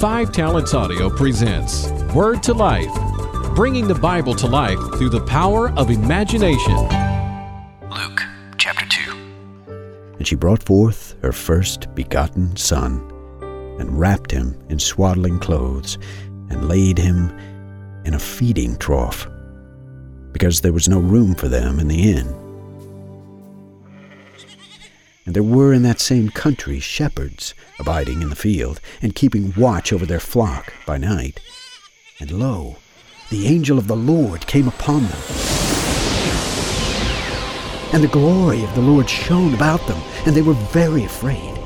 Five Talents Audio presents Word to Life, bringing the Bible to life through the power of imagination. Luke chapter 2. And she brought forth her first begotten son, and wrapped him in swaddling clothes, and laid him in a feeding trough, because there was no room for them in the inn. And there were in that same country shepherds abiding in the field, and keeping watch over their flock by night. And lo, the angel of the Lord came upon them. And the glory of the Lord shone about them, and they were very afraid.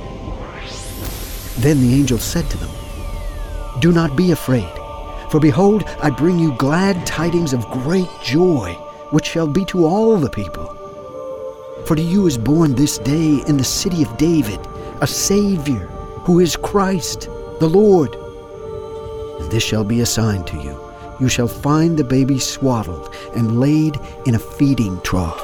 Then the angel said to them, Do not be afraid, for behold, I bring you glad tidings of great joy, which shall be to all the people. For to you is born this day in the city of David a Savior, who is Christ the Lord. And this shall be a sign to you. You shall find the baby swaddled and laid in a feeding trough.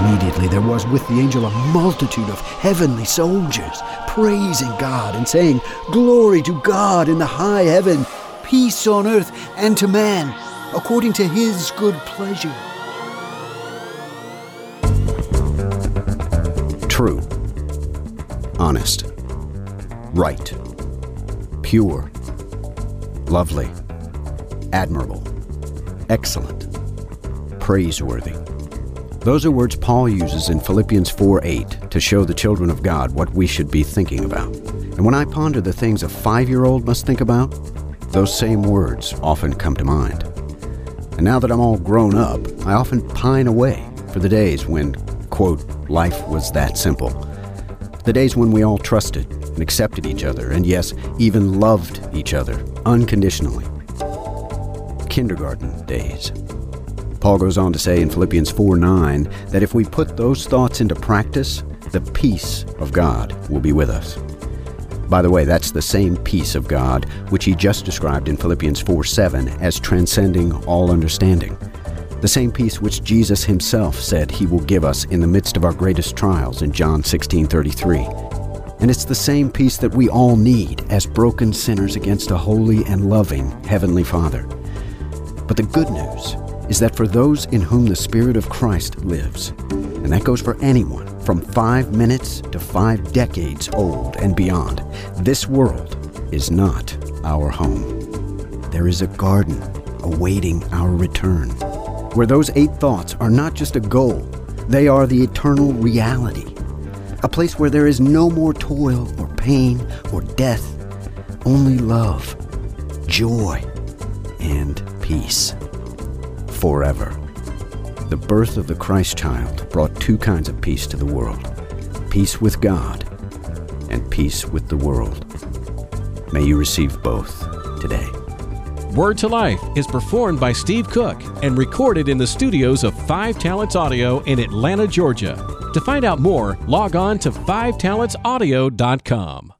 Immediately there was with the angel a multitude of heavenly soldiers, praising God and saying, Glory to God in the high heaven, peace on earth and to man, according to his good pleasure. True, honest, right, pure, lovely, admirable, excellent, praiseworthy. Those are words Paul uses in Philippians 4 8 to show the children of God what we should be thinking about. And when I ponder the things a five year old must think about, those same words often come to mind. And now that I'm all grown up, I often pine away for the days when, quote, life was that simple. The days when we all trusted and accepted each other, and yes, even loved each other unconditionally. Kindergarten days. Paul goes on to say in Philippians 4 9 that if we put those thoughts into practice, the peace of God will be with us. By the way, that's the same peace of God which he just described in Philippians 4 7 as transcending all understanding. The same peace which Jesus himself said he will give us in the midst of our greatest trials in John 16:33. And it's the same peace that we all need as broken sinners against a holy and loving heavenly Father. But the good news is that for those in whom the Spirit of Christ lives, and that goes for anyone from 5 minutes to 5 decades old and beyond, this world is not our home. There is a garden awaiting our return where those eight thoughts are not just a goal, they are the eternal reality. A place where there is no more toil or pain or death, only love, joy, and peace. Forever. The birth of the Christ child brought two kinds of peace to the world peace with God and peace with the world. May you receive both today. Word to Life is performed by Steve Cook and recorded in the studios of Five Talents Audio in Atlanta, Georgia. To find out more, log on to 5talentsaudio.com.